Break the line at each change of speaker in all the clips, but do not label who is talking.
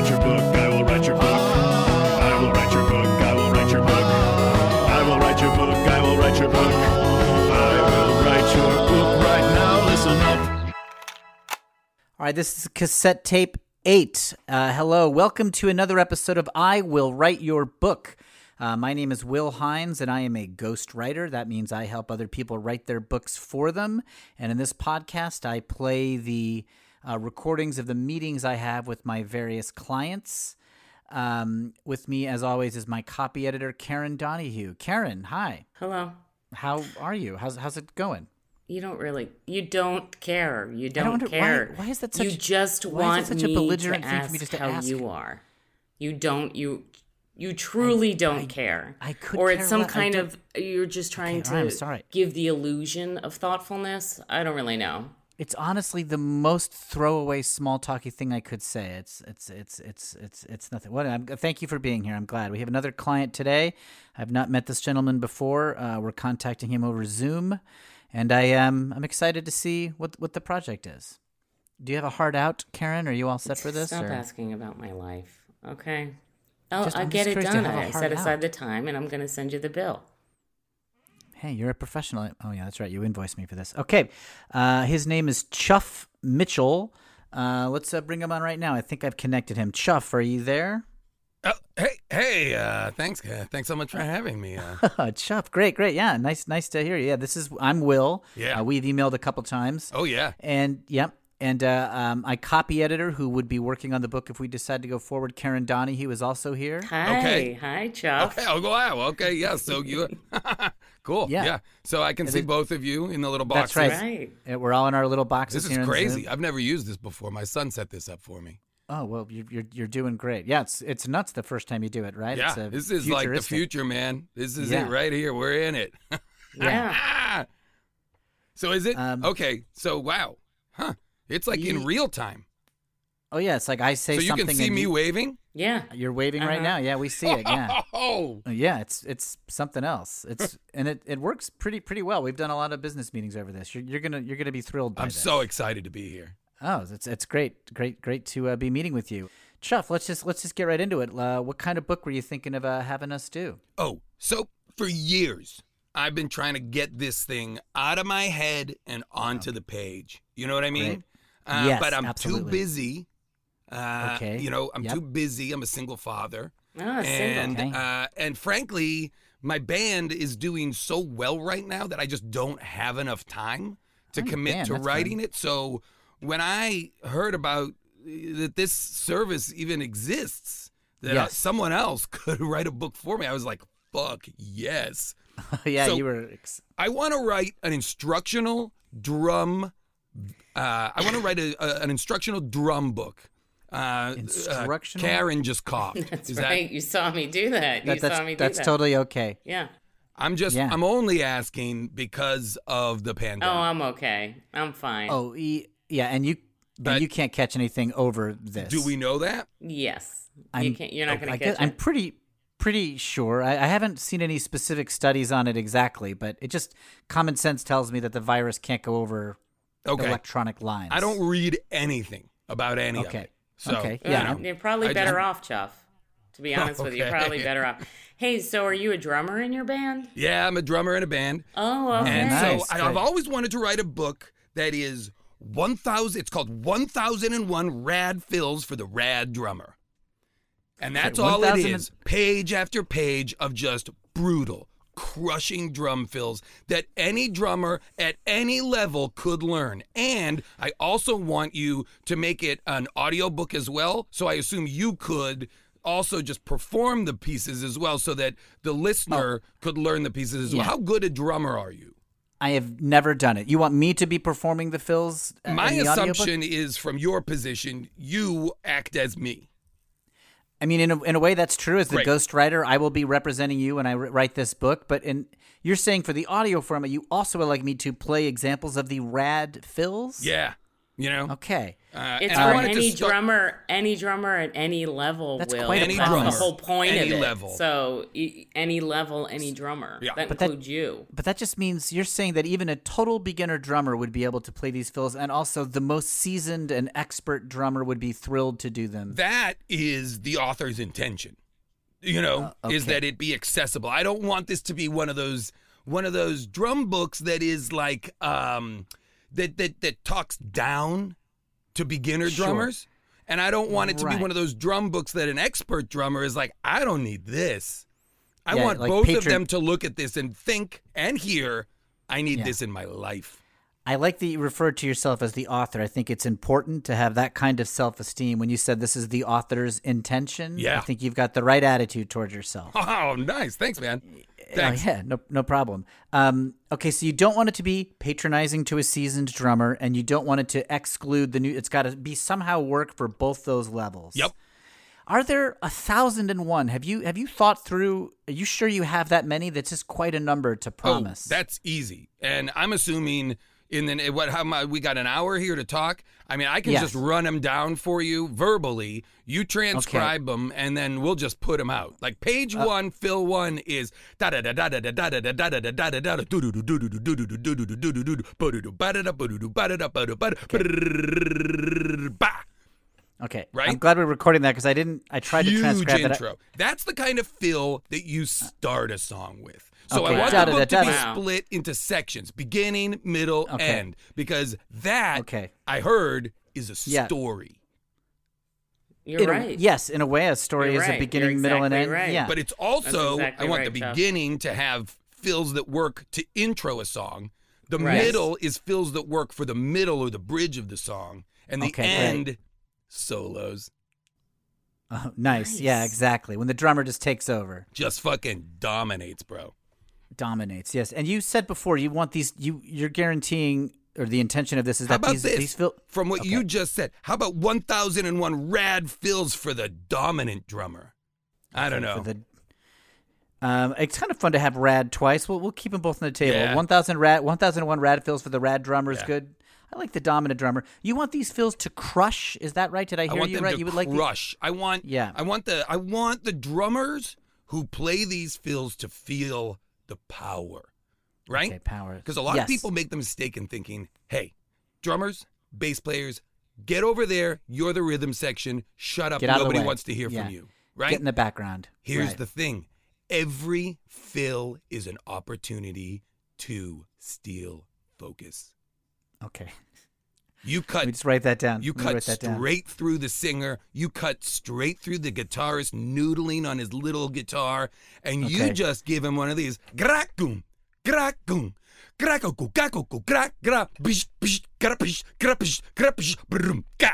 write your book. I will write your book. I will write your book. I will write your book. I will write your book. I will write your book. I will write your book right now. Listen up.
All right, this is cassette tape eight. Uh, hello, welcome to another episode of I Will Write Your Book. Uh, my name is Will Hines, and I am a ghost writer. That means I help other people write their books for them. And in this podcast, I play the uh, recordings of the meetings I have with my various clients. Um, with me, as always, is my copy editor, Karen Donahue. Karen, hi.
Hello.
How are you? How's, how's it going?
You don't really. You don't care. You don't,
why-
care.
why is that
You just want
such a
me
belligerent
to
thing
ask
for me just to
how
ask?
you are. You don't. You. You truly don't care.
I could
Or it's some kind of. You're just trying
Okay, all right, I'm
to
sorry.
give the illusion of thoughtfulness. I don't really know.
It's honestly the most throwaway, small talky thing I could say. It's it's it's it's it's it's nothing. What? I'm, thank you for being here. I'm glad we have another client today. I've not met this gentleman before. Uh, we're contacting him over Zoom, and I am I'm excited to see what what the project is. Do you have a heart out, Karen? Are you all set for this?
Stop
or-
asking about my life. Okay. I'll,
Just-
I'll
I'm
get it done. I set aside
out.
the time, and I'm going to send you the bill.
Hey, you're a professional. Oh yeah, that's right. You invoiced me for this. Okay, uh, his name is Chuff Mitchell. Uh, let's uh, bring him on right now. I think I've connected him. Chuff, are you there?
Oh, hey, hey, uh, thanks, uh, thanks so much for having me. Uh,
Chuff, great, great. Yeah, nice, nice to hear you. Yeah, this is I'm Will.
Yeah.
uh, we've emailed a couple times.
oh yeah,
and yep, and uh, um, I copy editor who would be working on the book if we decide to go forward. Karen Donahue is also here.
Hi.
Okay.
Hi, Chuff.
okay, I'll go out. Okay, yeah. So you, cool.
Yeah.
Yeah. So I can see
it-
both of you in the little box.
That's right.
Right.
We're all in our little boxes.
This is
here
crazy. I've never used this before. My son set this up for me.
Oh well, you're, you're you're doing great. Yeah, it's it's nuts the first time you do it, right?
Yeah,
It's,
this is like the future, man. This is
Yeah.
it right here. We're in it.
Yeah.
so is it
Um,
okay? So wow, huh? It's like in real time.
Oh yeah, it's like I say
So you
something.
can see me
you-
waving.
Yeah.
You're waving right
Uh-huh.
now. Yeah, we see it. Yeah.
Oh,
Yeah, it's it's something else. It's and it, it works pretty pretty well. We've done a lot of business meetings over this. You're, you're gonna you're gonna be thrilled by
I'm
this.
so excited to be here.
Oh, it's it's great, great, great to uh, be meeting with you, Chuff. Let's just let's just get right into it. Uh, what kind of book were you thinking of uh, having us do?
Oh, so for years, I've been trying to get this thing out of my head and onto the page. You know what I mean?
Great.
Uh,
Yes,
but I'm
absolutely.
too busy. Uh,
Okay.
You know, I'm
Yep.
too busy. I'm a single father.
Ah,
and
single.
Okay.
uh, and frankly, my band is doing so well right now that I just don't have enough time to
I
commit
understand.
to
That's
writing it. So when I heard about uh, that this service even exists, that uh,
Yes.
someone else could write a book for me, I was like, "Fuck yes!"
yeah,
So-
you were. Ex-
I want to write an instructional drum. Uh, I want to write a, a, an instructional drum book. Uh,
Instructional?
Uh, Karen just coughed.
That's
Is
right. You saw me do that.
that,
you
that's
saw me do
that's
that.
totally okay.
Yeah.
I'm just.
Yeah.
I'm only asking because of the pandemic. Oh.
I'm okay. I'm fine.
Oh, e- yeah, and you
But-
and you can't catch anything over this.
Do we know that?
Yes.
I'm-
you can't. You're not
okay.
going
I
to
guess,
catch
I'm
it.
pretty pretty sure. I, I haven't seen any specific studies on it exactly, but it just common sense tells me that the virus can't go over
Okay.
electronic lines.
I don't read anything about any of
Okay.
it. So,
Okay.
you
Yeah.
know,
You're probably
I
better
just-
off, Chuff. To be honest with you,
Okay.
probably better off. Hey, so are you a drummer in your band?
Yeah, I'm a drummer in a band.
Oh, okay.
And
nice.
so I, I've always wanted to write a book that is 1,000, it's called 1001 Rad Fills for the Rad Drummer. And that's
Okay,
all it
1000
is. Page after page of just brutal, crushing drum fills that any drummer at any level could learn. And I also want you to make it an audiobook as well. So I assume you could also just perform the pieces as well so that the listener could learn the pieces as well.
Oh.
How good a drummer are you?
I have never done it. You want me to be performing the fills? uh,
My
the audiobook?
assumption is from your position, you act as me.
I mean, in a, in a way, that's true. As the
Great.
ghostwriter, I will be representing you when I wr- write this book. But in you're saying for the audio format, you also would like me to play examples of the rad fills.
Yeah. You know,
Okay.
uh,
It's for any
start-
drummer, any drummer at any level.
That's
will.
quite a
That's
promise.
the whole point
Any
of it.
level.
So y- any level, any drummer.
Yeah.
That
But that-
includes you.
But that just means you're saying that even a total beginner drummer would be able to play these fills, and also the most seasoned and expert drummer would be thrilled to do them.
That is the author's intention. You know,
Uh,
is that it be accessible. I don't want this to be one of those one of those drum books that is like um that that that talks down to beginner
Sure.
drummers. And I don't want it to
Right.
be one of those drum books that an expert drummer is like, I don't need this. I
Yeah,
want
like
both of them to look at this and think and hear, I need
Yeah.
this in my life.
I like that you referred to yourself as the author. I think it's important to have that kind of self esteem. When you said this is the author's intention,
yeah.
I think you've got the right attitude towards yourself.
Oh, nice. Thanks, man. Thanks.
Oh, yeah, no, no problem. Um, okay, so you don't want it to be patronizing to a seasoned drummer, and you don't want it to exclude the new. It's got to be somehow work for both those levels.
Yep.
Are there a thousand and one? Have you have you thought through? Are you sure you have that many? That's just quite a number to promise.
Oh, that's easy. And I'm assuming in the what how my, we got an hour here to talk. I mean, I can
Yes.
just run them down for you verbally. You transcribe them, and then we'll just put them out. Like page one, fill one is da da da da da da da da da da da da da da da da do do do do do do do do do do do do do do do ba do do ba da da ba do do ba da da ba do ba da ba.
okay.
Right?
I'm glad we're recording that because I didn't. I tried to
Huge
transcribe that.
intro. That's the kind of fill that you start a song with. So
Okay.
I want
Da-
the
da-
book
da-
to be
da.
split into sections, beginning, middle,
Okay.
end, because that
Okay.
I heard is a
Yeah.
story.
You're
In a-
right.
yes, in a way, a story
You're
is
right.
a beginning,
You're
middle, and end.
right.
Yeah,
But it's also
exactly
I want
right,
the
Jeff.
beginning to have fills that work to intro a song. The
Right.
middle is fills that work for the middle or the bridge of the song, and the
Okay, great.
end solos.
Oh, nice. Yeah, exactly. When the drummer just takes over.
Just fucking dominates, bro.
Dominates. Yes, and you said before you want these. You you're guaranteeing, or the intention of this is
How
that these
this?
these fil-
From what
Okay.
you just said, how about 1001 rad fills for the dominant drummer? I don't know.
for the. Um, it's kind of fun to have rad twice. We'll we'll keep them both on the table.
Yeah.
One thousand rad, one thousand one rad fills for the rad drummer is
Yeah.
good. I like the dominant drummer. You want these fills to crush? Is that right? Did I
I
hear
want
you right? you would like the-
crush. I want
Yeah.
I want the I want the drummers who play these fills to feel the power. Right?
Okay, power.
Because a lot
Yes.
of people make the mistake in thinking, hey, drummers, bass players, get over there. You're the rhythm section. Shut up.
Get out of the
Nobody wants to hear
Yeah.
from you. Right?
get in the background.
Here's
Right.
the thing every fill is an opportunity to steal focus.
okay.
You
Let
cut
me just write that down.
You cut
write that down.
straight through the singer. You cut straight through the guitarist noodling on his little guitar, and you just give him one of these. Grakum, grakum, grakuku, gakuku, gra, gra, bish, bish, grapish, grapish, grapish, brum, ga.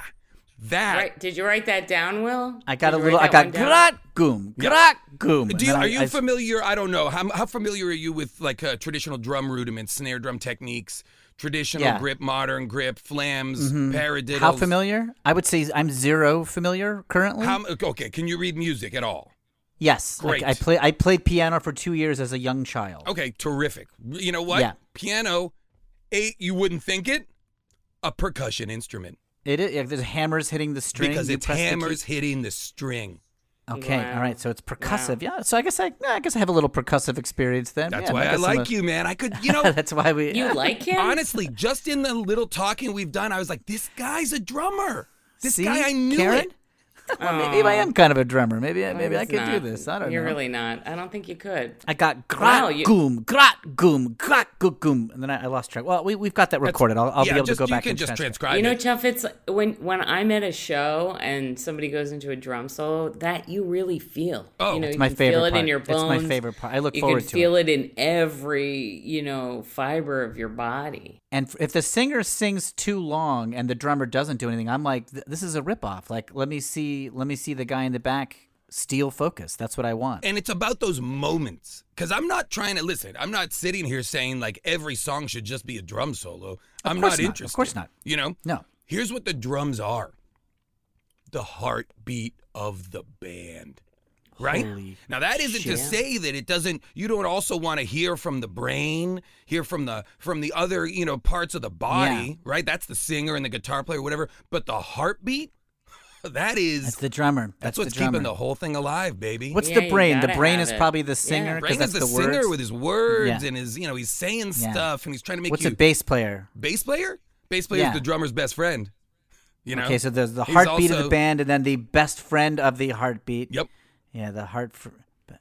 That.
Right. Did you write that down, Will?
I got
Did
a little. I got
that one down?
grat goom, grat goom.
Do you, are
I-
you
I-
familiar? I don't know. How, how familiar are you with like uh, traditional drum rudiments, snare drum techniques, traditional
Yeah.
grip, modern grip, flams, mm-hmm. paradiddles?
How familiar? I would say I'm zero familiar currently.
How, okay, can you read music at all?
yes,
Great.
I, I play. I played piano for two years as a young child.
Okay, terrific. You know what?
Yeah.
Piano, eight, you wouldn't think it, a percussion instrument.
It is. Yeah, there's hammers hitting the string.
because
you
it's
press the
hammers hitting the string.
Okay,
Wow.
all right. So it's percussive. Yeah. So I guess I, I guess I have a little percussive experience then.
That's
Yeah,
why I
I'm
like
a-
you, man. I could, you know,
That's why we.
You like him?
honestly, just in the little talking we've done, I was like, this guy's a drummer. This
See,
guy, I knew
Karen?
it.
Well, maybe I am kind of a drummer. Maybe I- maybe I could do this. I don't know.
You're
know.
really not. I don't think you could.
I got grat
Wow, you-
goom, grat goom, grat goo goom, and then I, I lost track. Well, we we've got that recorded. I'll, I'll
yeah,
be able
just,
to go
you
back
can
and
just
transcribe.
You know,
it.
Jeff, it's when when I'm at a show and somebody goes into a drum solo that you really feel.
Oh,
you know,
it's
you
my
can
favorite
feel it
part.
in your bones.
It's my favorite part. I look
you
forward
can
to
feel it. in every you know fiber of your body.
And if the singer sings too long and the drummer doesn't do anything, I'm like, this is a ripoff. Like, let me see, let me see the guy in the back steal focus. That's what I want.
And it's about those moments. Because I'm not trying to listen. I'm not sitting here saying like every song should just be a drum solo. I'm
course
not
not. Of course not.
You know?
No.
Here's what the drums are the heartbeat of the band. Right?
Holy
now that isn't to say that it doesn't you don't also want to hear from the brain, hear from the from the other, you know, parts of the body, right? That's the singer and the guitar player whatever, but the heartbeat that is
That's the drummer.
that's
That's,
what's
the drummer.
keeping the whole thing alive, baby.
What's
Yeah,
the brain? The brain is
it.
probably the
Yeah.
singer
Brain
because
is
that's
the,
the,
singer
words.
with his words
Yeah.
and his, you know, he's saying
Yeah.
stuff and he's trying to make
What's
you
a bass player?
bass player. Bass player
Yeah.
is the drummer's best friend. You know.
Okay, so there's the
He's
heartbeat of the band, and then the best friend of the heartbeat.
Yep.
Yeah, the heart, fr-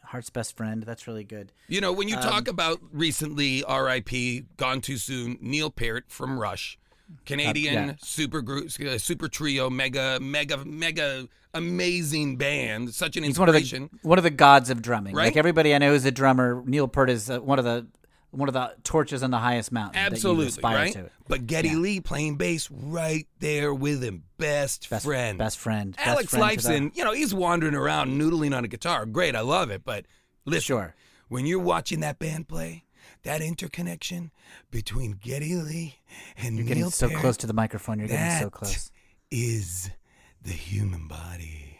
heart's best friend. That's really good.
You know, when you
Um,
talk about recently R.I.P. gone too soon, Neil Peart from Rush, Canadian
Uh, yeah.
super group, uh, super trio, mega, mega, mega amazing band. Such an
He's one of
inspiration.
the one of the gods of drumming.
Right?
Like everybody I know is a drummer, Neil Peart is uh, one of the one of the torches on the highest mountain. that you
Absolutely,
aspire
right?
To.
But Getty
Yeah.
Lee playing bass right there with him, best,
Best
friend.
best friend. best
Alex
friend to the-
Lifeson, you know, he's wandering around noodling on a guitar. Great, I love it. But listen,
Sure.
when you're watching that band play, that interconnection between Geddy Lee and
You're getting
Neil
so
Peart,
close to the microphone. You're getting so close.
is the human body.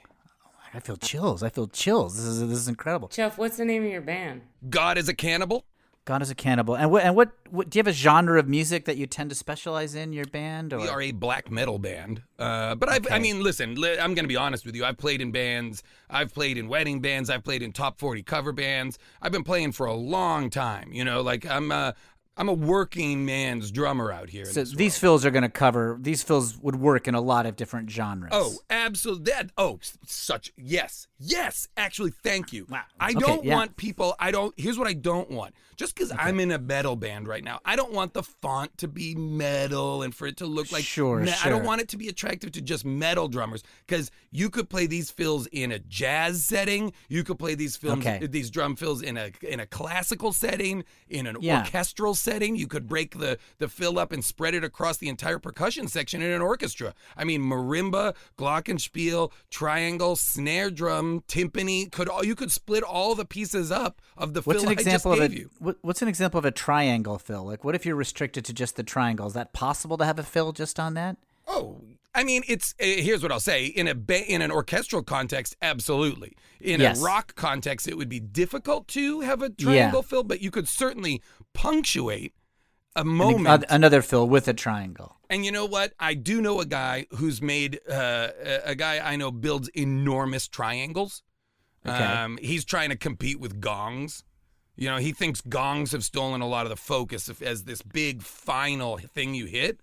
I feel chills. I feel chills. This is this is incredible.
Jeff, what's the name of your band?
God is a cannibal.
God is a cannibal. And what and what, what do you have a genre of music that you tend to specialize in your band or
We are a black metal band. Uh, but I've, I mean, listen, li- I'm going to be honest with you. I've played in bands. I've played in wedding bands. I've played in top 40 cover bands. I've been playing for a long time. You know, like I'm a, I'm a working man's drummer out here.
so these fills are going to cover these fills would work in a lot of different genres.
Oh, absolutely. That. Oh, such. Yes. Yes. Actually, thank you.
Wow.
I
Okay,
don't
yeah.
want people. I don't. Here's what I don't want. Just because I'm in a metal band right now, I don't want the font to be metal and for it to look like.
Sure,
me- I don't want it to be attractive to just metal drummers because you could play these fills in a jazz setting. You could play these films,
Okay.
Uh, these drum fills in a in a classical setting, in an
Yeah.
orchestral setting. You could break the the fill up and spread it across the entire percussion section in an orchestra. I mean, marimba, glockenspiel, triangle, snare drum, timpani. Could all you could split all the pieces up of the
What's
fill
an
I
example of
gave
a what, what's an example of a triangle fill? Like what if you're restricted to just the triangle? Is that possible to have a fill just on that?
Oh, I mean, it's uh, here's what I'll say in a ba- in an orchestral context, absolutely. In
Yes.
a rock context, it would be difficult to have a triangle fill, but you could certainly punctuate a
An-
moment.
another fill with a triangle.
And you know what? I do know a guy who's made uh, a, guy I know builds enormous triangles.
Okay.
Um, he's trying to compete with gongs. You know, he thinks gongs have stolen a lot of the focus of, as this big final thing you hit.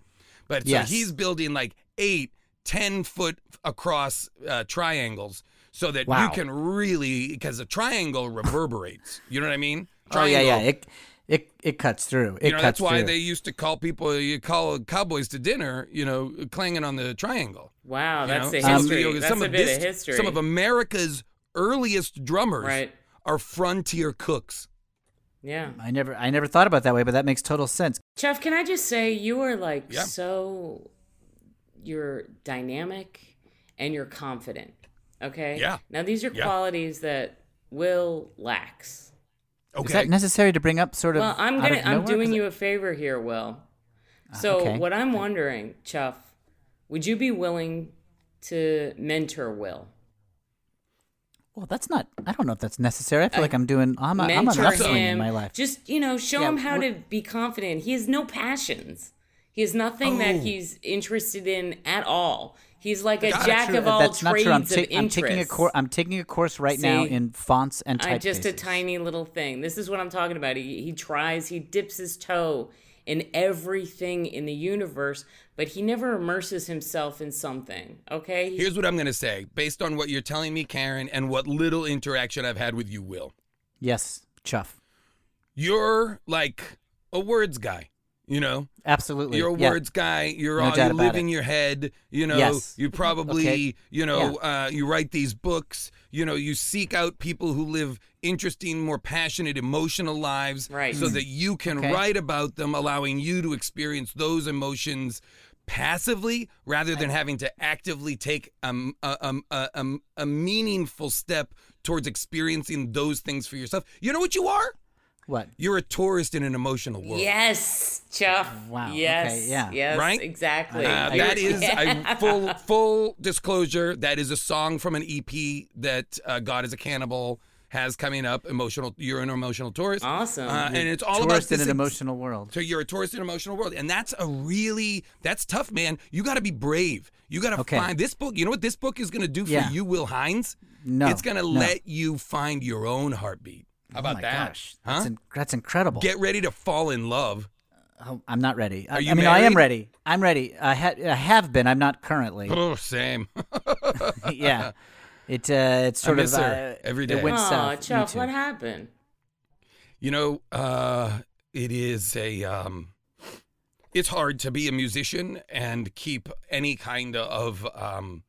But
Yes.
so he's building like eight, ten foot across uh, triangles so that
Wow.
you can really because a triangle reverberates. You know what I mean?
Oh yeah, yeah. It it it cuts through. It
you know,
cuts
that's why
through.
they used to call people, you call cowboys to dinner, you know, clanging on the triangle.
Wow,
you
that's
know?
the
Some of
history.
the-
that's
some
a
of
bit
this-
of history.
Some of America's earliest drummers
Right.
are frontier cooks.
Yeah.
I never I never thought about it that way, but that makes total sense.
Jeff, can I just say you are like
Yeah.
so you're dynamic and you're confident. Okay?
Yeah.
Now these are
Yeah.
qualities that Will lacks.
Okay.
Is that necessary to bring up sort of
Well, I'm gonna
of
I'm doing you a favor here, Will. Ah, so
okay.
what I'm wondering, Chuff, would you be willing to mentor Will?
Well, that's not. I don't know if that's necessary. I feel like I'm doing. I'm a, I'm upswing
him.
in my life.
Just you know, show
Yeah,
him how to be confident. He has no passions. He has nothing that
Oh.
he's interested in at all. He's like a
That's
jack
True,
of all
that's not
trades
true. I'm,
of
ta- I'm
interest.
taking a course. I'm taking a course right now in fonts and
I'm
typefaces.
just a tiny little thing. This is what I'm talking about. He, he tries, he dips his toe in everything in the universe, but he never immerses himself in something. Okay?
Here's what I'm going to say based on what you're telling me, Karen, and what little interaction I've had with you, Will.
Yes, chuff.
You're like a words guy, you know?
Absolutely.
You're a
yeah.
words guy. You're
No
all, you live in your head. You know,
Yes.
you probably,
Okay.
you know, uh, you write these books. You know, you seek out people who live interesting, more passionate, emotional lives,
Right.
So that you can
Okay.
write about them, allowing you to experience those emotions passively rather than having to actively take um, a, um, a, a, a meaningful step towards experiencing those things for yourself. You know what you are?
What?
You're a tourist in an emotional world.
Yes, Chuff.
Wow, okay,
Yes.
yeah.
Yes.
Right?
Exactly.
Uh, that is
Yeah.
a full full disclosure. That is a song from an EP that uh, God is a Cannibal has coming up. Emotional, you're an emotional tourist.
Awesome.
Uh, and it's all about
Tourist in an emotional world.
So you're a tourist in an emotional world, and that's a really that's tough, man. You got to be brave. You got to
Okay.
find this book. You know what this book is going to do for
Yeah.
you, Will Hines?
No,
it's going to
no.
let you find your own heartbeat. How about
oh my
that?
Gosh,
Huh?
that's, in- that's incredible.
Get ready to fall in love.
oh, I'm not ready. I,
Are you
I mean, I am ready. I'm ready. I, ha- I have been. I'm not currently.
Oh, same.
yeah, it uh, it's sort
miss
of
her
uh,
every
It
day.
went
Aw,
south. Me
Chuff, what happened?
You know, uh, it is a. Um, it's hard to be a musician and keep any kind of um,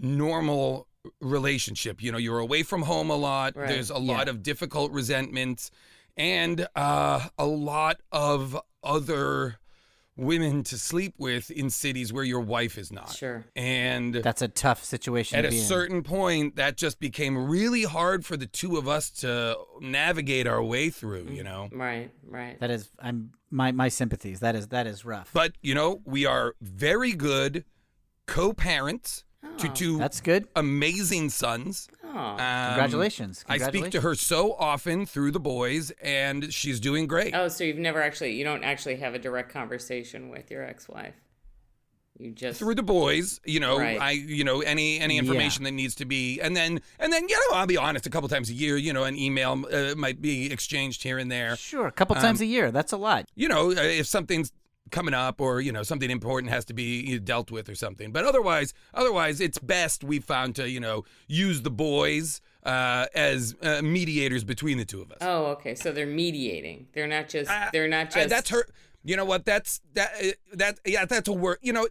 normal relationship. You know, you're away from home a lot.
Right.
There's a lot
Yeah.
of difficult resentments and uh, a lot of other women to sleep with in cities where your wife is not.
Sure.
And
That's a tough situation
at
to
a
be in.
certain point that just became really hard for the two of us to navigate our way through you know
Right. Right.
That is, I'm my my sympathies. That is that is rough.
but you know we are very good co-parents to two
That's good.
amazing sons
Oh.
Um,
Congratulations.
i speak to her so often through the boys and she's doing great
Oh, so you've never actually you don't actually have a direct conversation with your ex-wife. You just
through the boys you know
Right.
i you know any any
Yeah.
information that needs to be and then and then you know i'll be honest a couple times a year you know an email uh, might be exchanged here and there
Sure, a couple
Um,
times a year. That's a lot.
you know, uh, if something's coming up or you know something important has to be dealt with or something. But otherwise, otherwise, it's best we found to you know use the boys uh, as uh, mediators between the two of us.
Oh, okay. So they're mediating. They're not just
Uh,
they're not
uh,
just
that's her. You know what? That's that. Uh, that yeah. That's a word. You know.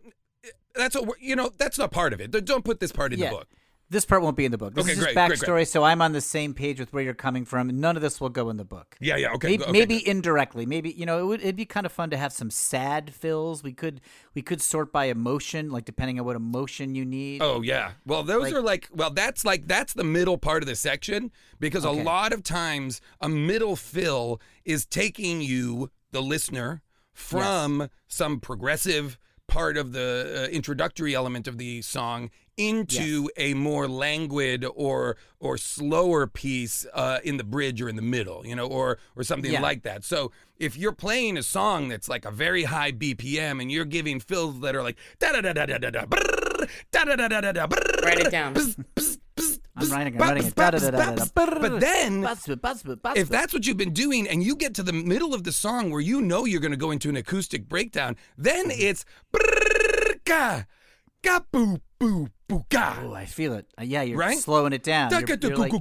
That's a wor- you know that's not part of it. Don't put this part in
Yeah.
the book.
This part won't be in the book. This
Okay,
is just
great, great,
backstory, so I'm on the same page with where you're coming from. None of this will go in the book.
Yeah, yeah. Okay.
maybe,
okay,
maybe indirectly. Maybe you know it would it'd be kind of fun to have some sad fills. We could we could sort by emotion, like depending on what emotion you need.
Oh yeah. Well, those
Like-
are like well, that's like that's the middle part of the section because
Okay.
a lot of times a middle fill is taking you, the listener, from some progressive part of the uh, introductory element of the song into a more languid or or slower piece uh, in the bridge or in the middle, you know, or or something
Yeah.
like that. So if you're playing a song that's like a very high BPM and you're giving fills that are like da da da da da da da brrr, da da da da da da brrr,
Write it down.
bzz, bzz, bzz,
I'm writing it. I'm writing it.
But then if that's what you've been doing and you get to the middle of the song where you know you're going to go into an acoustic breakdown, then
Mm-hmm.
it's ga ga boo boo boo ga.
Oh, I feel it. Uh, yeah, you're
Right?
slowing it down. You're- you're like-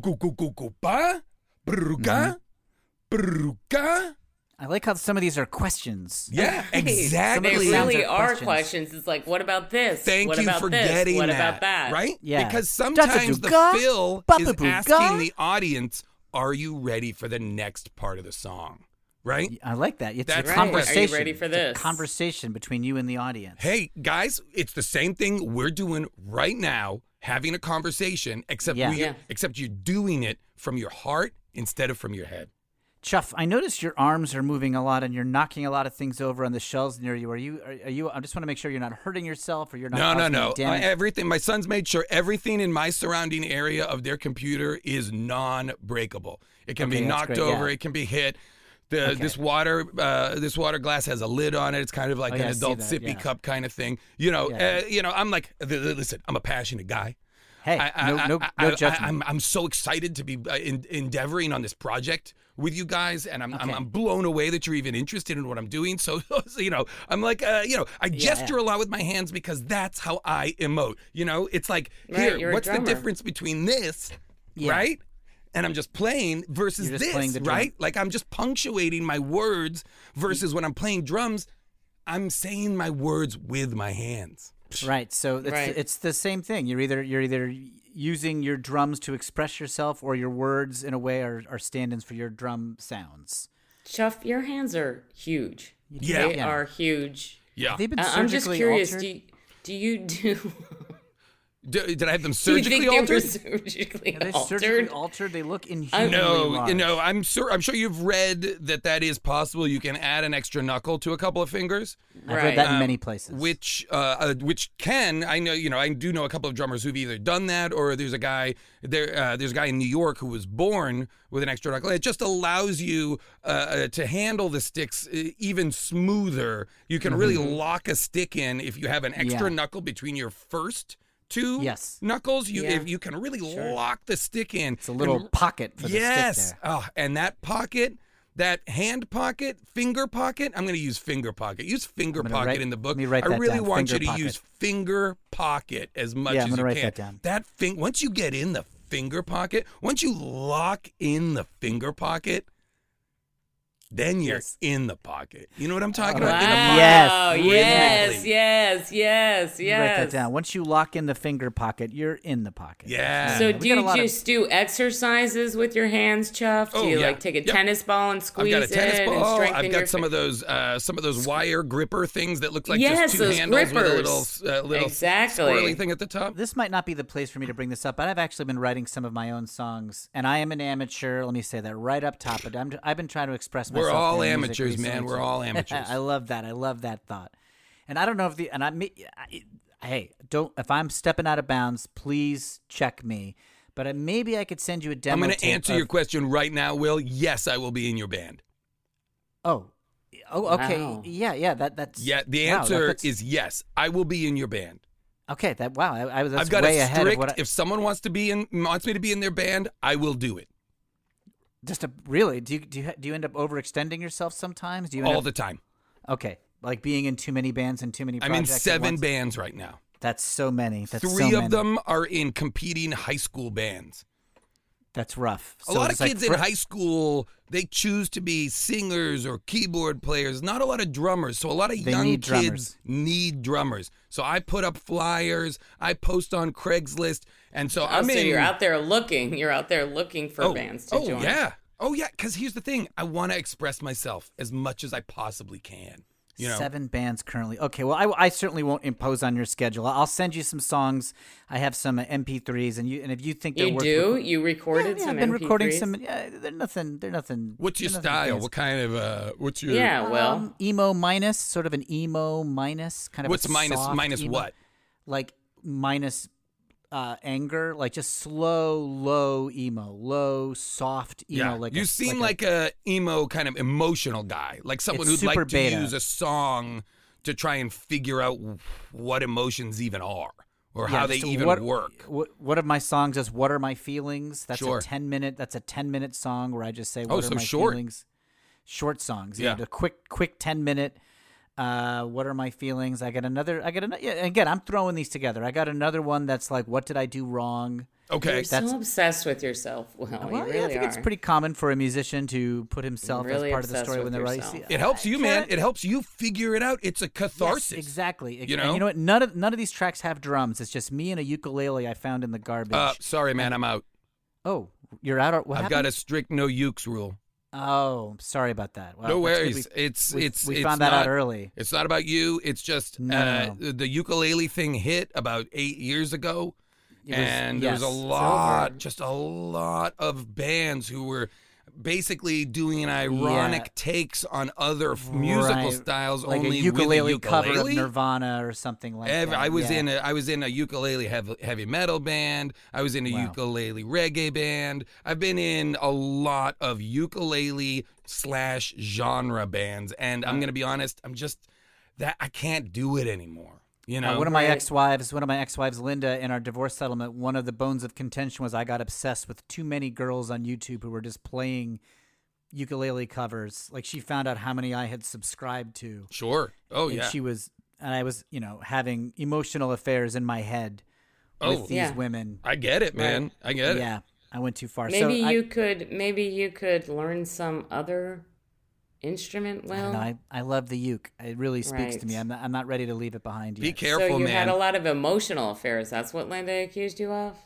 I like how some of these are questions.
Yeah, exactly.
Some of
really
are
are
questions.
questions. It's like, what about this?
Thank
what
you
about
for
this?
getting
What
that.
about that?
Right?
Yeah.
Because sometimes the
Da-da-do-ga,
fill is asking the audience, "Are you ready for the next part of the song?" Right?
I like that. It's
That's
a
right. Are you
conversation.
ready for
It's a
this?
conversation between you and the audience.
Hey guys, it's the same thing we're doing right now, having a conversation, except
Yeah.
we,
Yeah.
except you're doing it from your heart instead of from your head.
Chuff, I noticed your arms are moving a lot and you're knocking a lot of things over on the shelves near you. Are you? Are, are you? I just want to make sure you're not hurting yourself or you're not.
No, no, no. Uh, everything. My son's made sure everything in my surrounding area of their computer is non-breakable. It can
Okay,
be knocked
great,
over.
yeah.
It can be hit. The this water uh, this water glass has a lid on it. It's kind of like
Oh, yeah,
an adult
that,
sippy
yeah.
cup kind of thing. You know, uh, you know. I'm like, listen. I'm a passionate guy.
hey,
I,
no,
I,
no,
I,
no
I,
judgment.
I'm, I'm so excited to be uh, in, endeavoring on this project with you guys, and I'm, I'm, I'm blown away that you're even interested in what I'm doing. So, so, you know, I'm like, uh, you know, I gesture a lot with my hands because that's how I emote. You know, it's like,
Right,
here, what's the difference between this,
Yeah.
right? And I'm just playing versus
just
this,
playing
right? Like I'm just punctuating my words versus when I'm playing drums, I'm saying my words with my hands.
Right. So it's
Right.
it's the same thing. You're either you're either using your drums to express yourself, or your words in a way are, are stand-ins for your drum sounds.
Chuff, your hands are huge.
Yeah.
They
Yeah.
are huge.
Yeah.
They've they been
I- I'm just curious.
altered?
Do you, do you do?
D- did I have them
Do you
surgically
think
altered?
they were surgically
Are they
altered?
surgically altered? They look inhumanly
No,
large.
you know, I'm sure. I'm sure you've read that that is possible. You can add an extra knuckle to a couple of fingers,
I've
Right.
read that in
Um,
many places.
which uh, uh, which can I know. You know, I do know a couple of drummers who've either done that or there's a guy there. Uh, there's a guy in New York who was born with an extra knuckle. It just allows you uh, uh, to handle the sticks uh, even smoother. You can really lock a stick in if you have an extra
Mm-hmm. Yeah.
knuckle between your first two
Yes.
knuckles. You
Yeah.
if you can really lock the stick in.
it's a little
and
pocket for the
yes.
stick there.
Oh, and that pocket, that hand pocket, finger pocket. I'm going to use finger pocket. Use finger pocket
write-
in the book.
let me write
I
that
really
down,
want you to
pocket.
use finger pocket as much
Yeah, I'm
as
gonna
you
write
can.
that down.
That thing. Once you get in the finger pocket, once you lock in the finger pocket. Then you're
Yes.
in the pocket. You know what I'm talking
Wow.
about? In the pocket.
Yes.
yes,
Rhythmically.
yes, yes,
Write that down. Once you lock in the finger pocket, you're in the pocket.
Yeah.
So
we
do you
lot of-
just do exercises with your hands, Chuff? Do
Oh,
you
yeah.
like take a
Yep.
tennis ball and
I've
squeeze
got a tennis
it and
ball.
strengthen
I've got
your
some
fi-
of those uh, some of those wire gripper things that look like
Yes,
just two
those
handles with a little
grippers.
uh, little
Exactly.
swirly thing at the top.
This might not be the place for me to bring this up, but I've actually been writing some of my own songs, and I am an amateur. Let me say that right up top. But I'm, I've been trying to express myself.
We're all
through music
amateurs, man. We're all amateurs.
I love that. I love that thought. And I don't know if the and I, me- I hey, don't if I'm stepping out of bounds, please check me. But uh, maybe I could send you a demo.
I'm going to answer
of-
your question right now, Will. Yes, I will be in your band.
Oh, oh, okay,
Wow.
yeah, yeah. That that's
Yeah, the
wow, that-
answer
that's-
is yes. I will be in your band.
okay. That wow, I, I was
I've got
way
a
ahead
strict.
what I,
if someone wants to be in, wants me to be in their band, I will do it
just a really. Do you do you do you end up overextending yourself sometimes? Do you
all
up,
the time.
okay? Like being in too many bands and too many.
I'm in seven bands right now.
That's so many. That's so
Three of
many.
them are in competing high school bands.
That's rough.
A lot of
it's like
kids in high school, they choose to be singers or keyboard players. Not a lot of drummers. So a lot of young
need
kids
drummers.
need drummers. So I put up flyers, I post on Craigslist, and so
Oh,
I'm
so
in.
you're out there looking. You're out there looking for
oh,
bands to
oh
join.
yeah, oh yeah. Because here's the thing: I want to express myself as much as I possibly can. You know,
Seven bands currently. Okay, well, I, I certainly won't impose on your schedule. I'll send you some songs. I have some uh, MP3s, and you and if you think they're
You
worth
do?
reco-
You recorded
yeah, yeah,
some
I've been recording
MP3s?
some. Yeah, they're nothing. They're nothing.
what's your
nothing
style?
fancy.
What kind of uh? What's your
Yeah, well,
Um, emo minus, sort of an emo minus, kind of.
What's
a
minus
soft
minus
emo-
what?
Like minus uh, anger, like just slow, low emo, low, soft emo.
Yeah,
like
you
a,
seem
like,
like a, emo kind of emotional guy, like someone who'd like
super
to use a song to try and figure out what emotions even are or
a,
how they even
what,
work.
What, one of my songs is "What Are My Feelings." That's
Sure.
a ten minute. That's a ten minute song where I just say, "What
Oh,
are
so
my
short.
feelings?" Short songs.
Yeah.
Yeah, the quick, quick ten minute. Uh, what are my feelings? I got another. I got another. Yeah, again, I'm throwing these together. I got another one that's like, "What did I do wrong?"
Okay,
you're
that's-
so obsessed with yourself. Well,
Well,
you
yeah,
really
I think
are.
it's pretty common for a musician to put himself
really
as part of the story when they're writing.
yourself.
it helps you, man. It helps you figure it out. It's a catharsis.
Yes, exactly.
You
And
know?
you know what? None of none of these tracks have drums. It's just me and a ukulele I found in the garbage.
Uh, sorry, man, I'm out.
oh, you're out. What
I've
happened?
got a strict no ukes rule.
Oh, sorry about that. Well,
no worries.
we-
it's
we,
it's
we
it's
found that
not,
out early.
It's not about you. It's just
No,
uh,
no,
the ukulele thing hit about eight years ago,
was-
and there was a lot, just a lot of bands who were basically doing ironic
Yeah.
takes on other f- musical styles,
like
only
a ukulele,
with a
cover of. Nirvana or something like that.
I was
yeah.
in a I was in a ukulele heavy, heavy metal band. I was in a
Wow.
ukulele reggae band. I've been in a lot of ukulele slash genre bands, and I'm gonna be honest, I'm just that I can't do it anymore. You know,
Uh, one of my
Right.
ex-wives, one of my ex-wives, Linda, in our divorce settlement, one of the bones of contention was I got obsessed with too many girls on YouTube who were just playing ukulele covers. Like she found out how many I had subscribed to,
sure. Oh
and
yeah.
she was, and I was, you know, having emotional affairs in my head
Oh.
with these
Yeah.
women.
I get it, man. I get it.
Yeah, I went too far.
Maybe
so I-
you could. Maybe you could learn some other instrument. Well,
don't know, I, I love the uke. It really speaks to me. I'm not, I'm not ready to leave it behind
Be careful,
so you
man.
had a lot of emotional affairs. That's what Linda accused you of.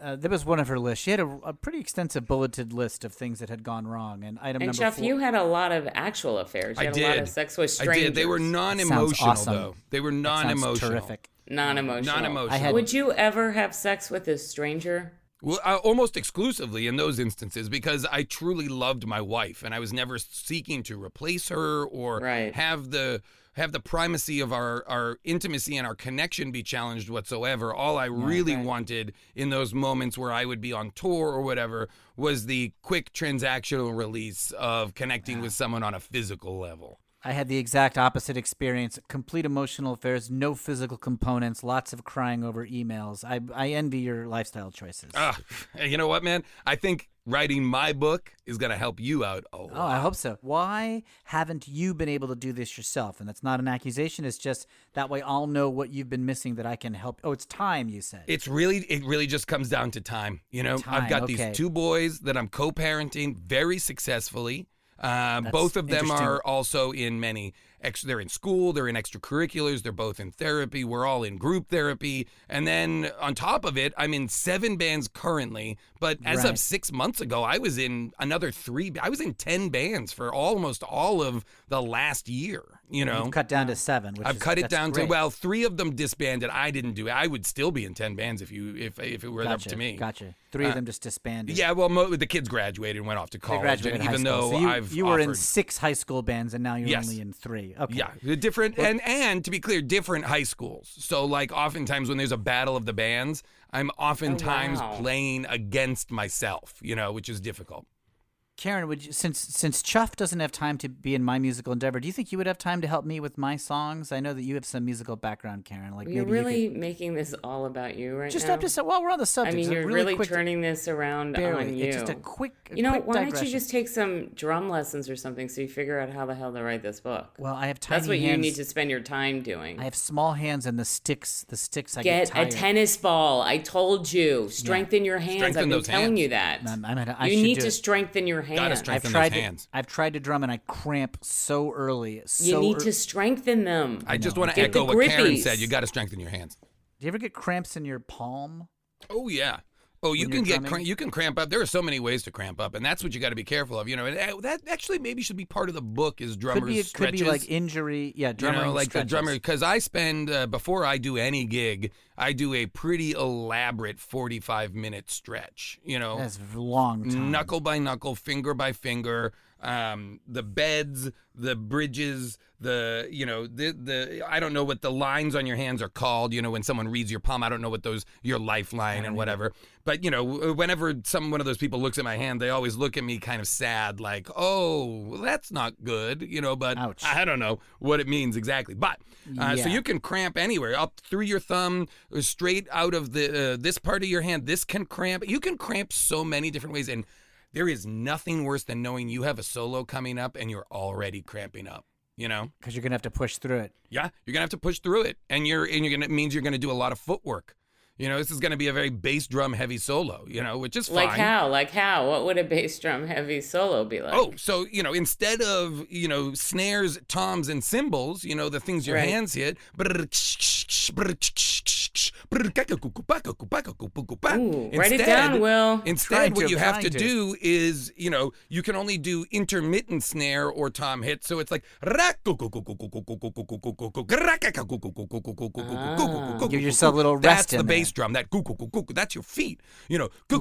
Uh, that was one of her lists. She had a, a pretty extensive bulleted list of things that had gone wrong. And item
And
number
Jeff,
four.
you had a lot of actual affairs. You
I
had
did.
a lot of sex with strangers.
I
strangers.
did. They were non-emotional
awesome.
though. They were non-emotional.
Terrific.
Non-emotional.
Non-emotional.
Had-
Would you ever have sex with a stranger?
Well, uh, almost exclusively in those instances because I truly loved my wife and I was never seeking to replace her or
Right.
have the have the primacy of our our intimacy and our connection be challenged whatsoever. All I really wanted in those moments where I would be on tour or whatever was the quick transactional release of connecting with someone on a physical level.
I had the exact opposite experience. Complete emotional affairs, no physical components, lots of crying over emails. I I envy your lifestyle choices.
Ah, you know what, man? I think writing my book is going to help you out a lot.
Oh, I hope so. Why haven't you been able to do this yourself? And that's not an accusation. It's just that way I'll know what you've been missing that I can help. Oh, it's time, you said.
It's really, it really just comes down to time. You know,
Time,
I've got
okay.
these two boys that I'm co-parenting very successfully. Um, both of them are also in many. Ex- they're in school. They're in extracurriculars. They're both in therapy. We're all in group therapy. And then on top of it, I'm in seven bands currently. But as
Right.
of six months ago, I was in another three. I was in ten bands for almost all of the last year. You know,
You've cut down to seven. Which
I've
is-
cut it down to
great.
well, three of them disbanded. I didn't do it. I would still be in ten bands if you if if it were
Gotcha.
up to me.
Gotcha. Three
Uh,
of them just disbanded.
Yeah, well, mo- the kids graduated and went off to
They
college,
graduated
and
high
even
school.
though
so you,
I've
you were in six high school bands, and now you're
Yes.
only in three. Okay.
yeah, the different and and to be clear, different high schools. So like oftentimes when there's a battle of the bands, I'm oh, oftentimes
wow.
playing against myself, you know, which is difficult.
Karen, would you, since since Chuff doesn't have time to be in my musical endeavor, do you think you would have time to help me with my songs? I know that you have some musical background, Karen. Like
You're
maybe you
really making this all about you right
could, just
now.
up just well, we're on the subject. I mean,
you're
really,
really,
quick,
turning this around
barely.
on you.
It's just a quick. a
you know,
quick
why don't you just take some drum lessons or something so you figure out how the hell to write this book?
Well, I have tiny
That's what
hands.
you need to spend your time doing.
I have small hands, and the sticks, the sticks, I get,
Get a tennis ball. I told you. Strengthen your hands.
Strengthen
I've been telling
hands.
you that.
I'm- I'm- I
you need
do
to
it.
strengthen your hands.
Gotta
I've tried
those
to. I've tried to drum, and I cramp so early. So
You need
ear-
to strengthen them.
I just want to echo what Karen said. You got to strengthen your hands.
Do you ever get cramps in your palm?
Oh yeah. Oh, you can get cramp, you can cramp up. There are so many ways to cramp up, and that's what you got to be careful of. You know, and that actually maybe should be part of the book is drummers
Could be. It could be like injury. Yeah,
you
drummer.
know, like the drummer, because I spend uh, before I do any gig, I do a pretty elaborate forty-five minute stretch. You know,
That's long time.
knuckle by knuckle, finger by finger, um, the beds, the bridges, the you know the the I don't know what the lines on your hands are called. You know when someone reads your palm, I don't know what those your lifeline and whatever. But you know whenever some one of those people looks at my hand, they always look at me kind of sad, like oh that's not good. You know, but
Ouch.
I don't know what it means exactly. But uh, so you can cramp anywhere, up through your thumb, straight out of the uh, this part of your hand. This can cramp. You can cramp so many different ways, and there is nothing worse than knowing you have a solo coming up and you're already cramping up. You know,
because you're gonna have to push through it.
yeah, you're gonna have to push through it, and you're and you're gonna it means you're gonna do a lot of footwork. You know, this is gonna be a very bass drum heavy solo. You know, which is
Like how? Like how? What would a bass drum heavy solo be like?
Oh, so you know, instead of you know snares, toms, and cymbals, you know the things your
Right.
hands hit.
Ooh, write it down, Will.
Instead, what
to,
you have to,
to.
do is, you know, you can only do intermittent snare or tom hit. So it's like.
Give yourself a little
That's
rest
the
in there.
bass drum. That that's your feet. You know. So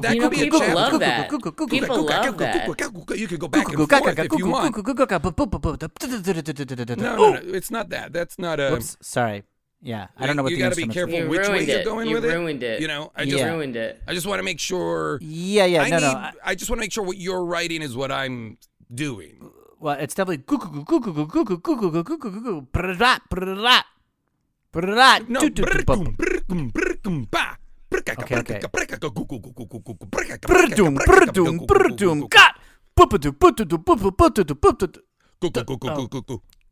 that
You
could be a
people
challenge.
love that. People love that.
You could go back and forth if you want. No, no, no, it's not that. That's not a.
Whoops, sorry. Yeah, I don't know what
you
the
gotta be
instruments-
careful
You
which way
ruined
you're going
You
with it.
You ruined it.
You know, I just,
Yeah.
ruined it.
I just want to make sure.
Yeah, yeah,
I
no,
need,
no. I-
I just want to make sure what you're writing is what I'm doing.
Well, it's definitely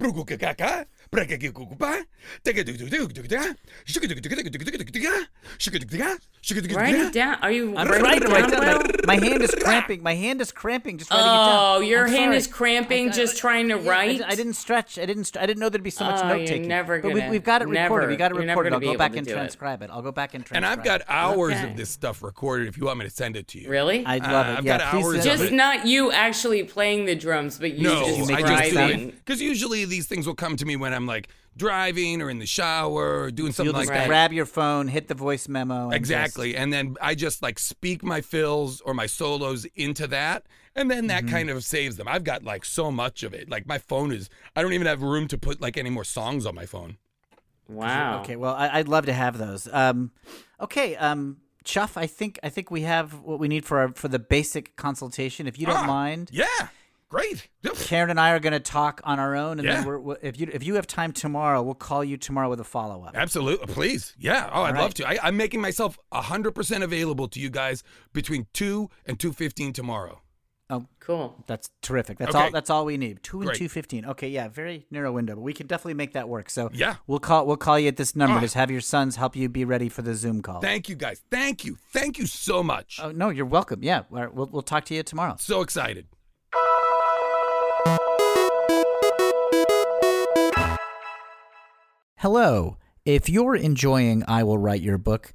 it.
ga.
Write it down. Are you
I'm
writing
trying
it
to
down,
write down.
Will?
My, my hand is cramping. My hand is cramping. Just writing it down.
Oh, your
I'm
hand
sorry.
is cramping
I-
just trying to
Yeah, I
write.
d- I, didn't stretch. I didn't. St- I didn't know there'd be so much
Oh,
note taking.
never
but we've,
gonna-
we've got it recorded.
never-
We got it recorded.
gonna
I'll go back and
do it.
transcribe it. I'll go back and transcribe. It. And.
I've got hours
Okay.
of this stuff recorded if you want me to send it to you.
Really?
I'd
Uh,
love it.
I've
yeah,
got hours of
it.
just not you actually playing the drums, but you
No,
just
make it
just do
describing.
because usually these things will come to me when I'm like driving or in the shower or doing something
You'll
like
just
that.
grab your phone, hit the voice memo. And
Exactly. And then I just like speak my fills or my solos into that. And then
Mm-hmm.
that kind of saves them. I've got like so much of it. Like my phone is, I don't even have room to put like any more songs on my phone.
Wow.
Okay, well, I, I'd love to have those. Um, okay, um, Chuff, I think I think we have what we need for our, for the basic consultation. If you don't
Ah,
mind,
Yeah. Great.
Karen and I are going to talk on our own, and
Yeah.
then we're, we're, if you if you have time tomorrow, we'll call you tomorrow with a follow up.
Absolutely. Please. Yeah. Oh, I'd
right.
love to. I, I'm making myself 100% available to you guys between 2 and 2.15 tomorrow.
Oh, cool.
That's terrific. That's
Okay.
all. That's all we need. Two and two fifteen. Okay, yeah, very narrow window, but we can definitely make that work. So
Yeah.
we'll call we'll call you at this number.
Ah.
Just have your sons help you be ready for the Zoom call.
Thank you guys. Thank you. Thank you so much.
oh no, you're welcome. Yeah, all right, we'll we'll talk to you tomorrow.
so excited.
Hello. If you're enjoying I Will Write Your Book,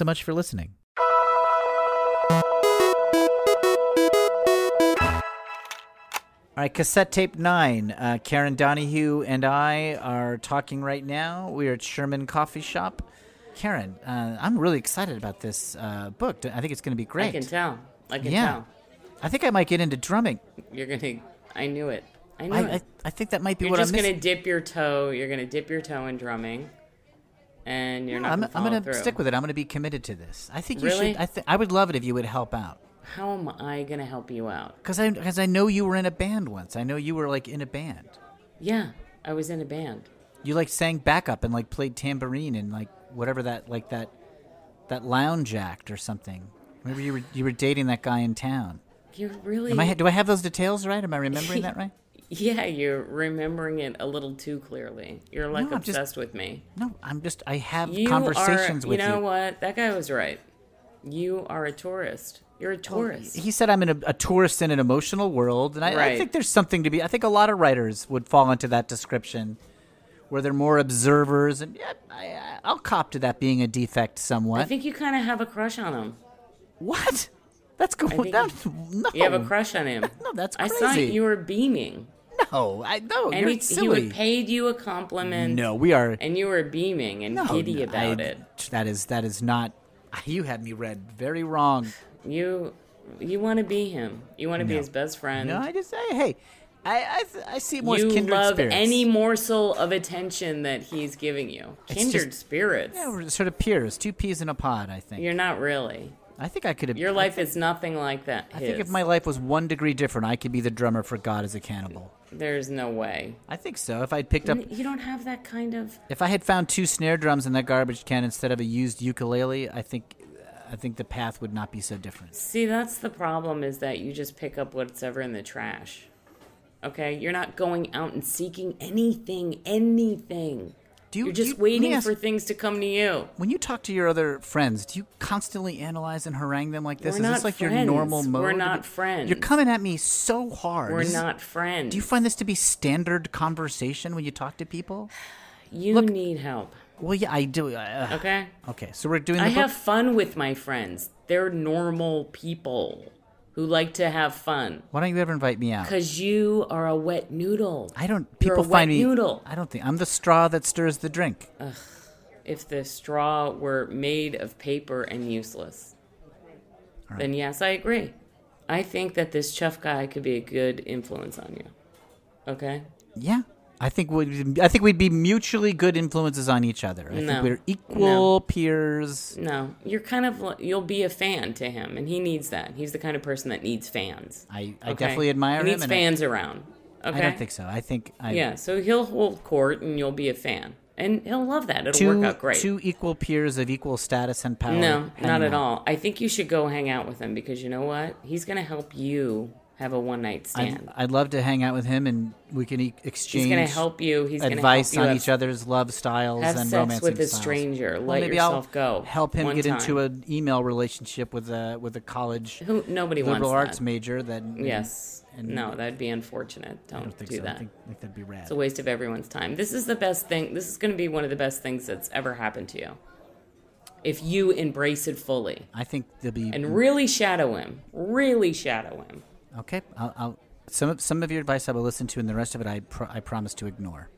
so much for listening. All right, cassette tape nine. Uh, Karen Donahue and I are talking right now. We are at Sherman Coffee Shop. Karen, uh, I'm really excited about this uh, book. I think it's going to be great.
I can tell. I can
Yeah.
tell.
I think I might get into drumming.
You're gonna. I knew it. I knew
I,
it.
I, I think that might be
You're
what I'm
just
gonna
dip your toe. You're gonna dip your toe in drumming, and you're
No,
not
I'm,
gonna
I'm gonna
through.
stick with it. I'm gonna be committed to this. I think you
Really?
should. I th- I would love it if you would help out.
How am I gonna help you out?
Cause I, cause I know you were in a band once. I know you were like in a band.
Yeah, I was in a band.
You like sang backup and like played tambourine and like whatever that like that that lounge act or something. Remember you were you were dating that guy in town.
You really?
Am I do I have those details right? Am I remembering that right?
Yeah, you're remembering it a little too clearly. You're like
No, I'm just-
obsessed with me.
No, I'm just I have
You
conversations
are,
with
you
You know
what? That guy was right. You are a tourist. You're a tourist.
He said I'm in a, a tourist in an emotional world, and I, I think there's something to be. I think a lot of writers would fall into that description, where they're more observers, and yeah, I, I'll cop to that being a defect somewhat.
I think you kind of have a crush on him.
what? That's going
think
down. No,
You have a crush on him.
No, that's
I saw you were beaming,
No, I no.
and
you're
he, he would paid you a compliment.
no, we are
and you were beaming and
no,
giddy
no,
about
I-
it.
That is that is not. You had me read very wrong.
You you want to be him. You want to be his best friend.
No, I just say, hey, I I, I see him more
you
kindred
love
spirits.
any morsel of attention that he's giving you. Kindred
just-
spirits.
Yeah, we're sort of peers, two peas in a pod. I think.
You're not really.
I think I could have.
Your life is nothing like that.
I think if my life was one degree different, I could be the drummer for God as a Cannibal.
There's no way.
I think so. If I'd picked up,
You don't have that kind of.
if I had found two snare drums in that garbage can instead of a used ukulele, I think, I think the path would not be so different.
See, that's the problem is that you just pick up what's ever in the trash. Okay? You're not going out and seeking anything, anything.
Do you?
You're just
you-
waiting
ask-
for things to come to you.
When you talk to your other friends, do you constantly analyze and harangue them like this?
We're
Is
not
this like your
friends.
normal mode?
We're not friends.
You're coming at me so hard.
We're not friends.
Do you find this to be standard conversation when you talk to people?
You
Look-
need help.
Well, yeah, I do. Uh,
Okay?
Okay, so we're doing
I
book.
have fun with my friends. They're normal people who like to have fun.
Why don't you ever invite me out?
Because you are a wet noodle.
I don't.
You're a
People find
wet
me.
noodle.
I don't think I'm the straw that stirs the drink.
If the straw were made of paper and useless, then yes, I agree. I think that this chuff guy could be a good influence on you. Okay?
Yeah, I think we'd I think we'd be mutually good influences on each other. I
No.
think we're equal peers.
No, you're kind of you'll be a fan to him, and he needs that. He's the kind of person that needs fans.
I, I
okay?
definitely admire
he
him.
needs
and I-
fans around. Okay.
I, don't think so. I think I,
Yeah, so he'll hold court, and you'll be a fan, and he'll love that. It'll
two
work out great.
two equal peers of equal status and power.
no, not at
out.
all. I think you should go hang out with him because you know what? He's going to help you have a one night stand.
I'd, I'd love to hang out with him and we can e-
He's
exchange
going to help you. He's going to
advice
help you
on each other's love styles
have
and
sex
romancing
with a
styles.
stranger.
Well,
Let
maybe
yourself
I'll
go.
Help him get into an email relationship with a with a college
Who nobody
liberal
wants
arts
that.
major. That
Yes.
and-
no, that'd be unfortunate. Don't,
I don't
do
so. I
that.
think, I think that'd be rad.
It's a waste of everyone's time. This is the best thing. This is going to be one of the best things that's ever happened to you. If you embrace it fully
I think there'll be
and really shadow him, really shadow him.
Okay. I'll, I'll some of some of your advice I will listen to, and the rest of it I pro- I promise to ignore.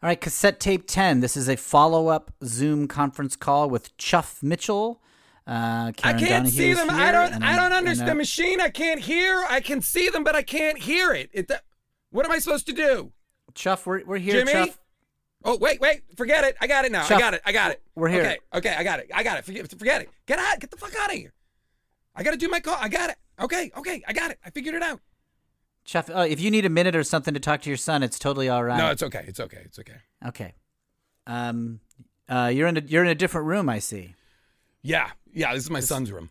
All right, cassette tape 10. This is a follow up Zoom conference call with Chuff Mitchell. Uh,
I can't see them. I don't. I don't understand the machine. I can't hear. I can see them, but I can't hear it. it what am I supposed to do?
Chuff, we're, we're here,
Jimmy?
Chuff.
Oh wait, wait. Forget it. I got it now.
Chuck,
I got it. I got it.
we're here.
Okay. Okay. I got it. I got it. Forget, forget it. Get out. Get the fuck out of here. I got to do my call. I got it. Okay. Okay. I got it. I figured it out.
Chuff, uh, if you need a minute or something to talk to your son, it's totally all right.
No, it's okay. It's okay. It's okay.
okay. Um, uh, you're in a you're in a different room. I see.
Yeah. Yeah. This is my son's room.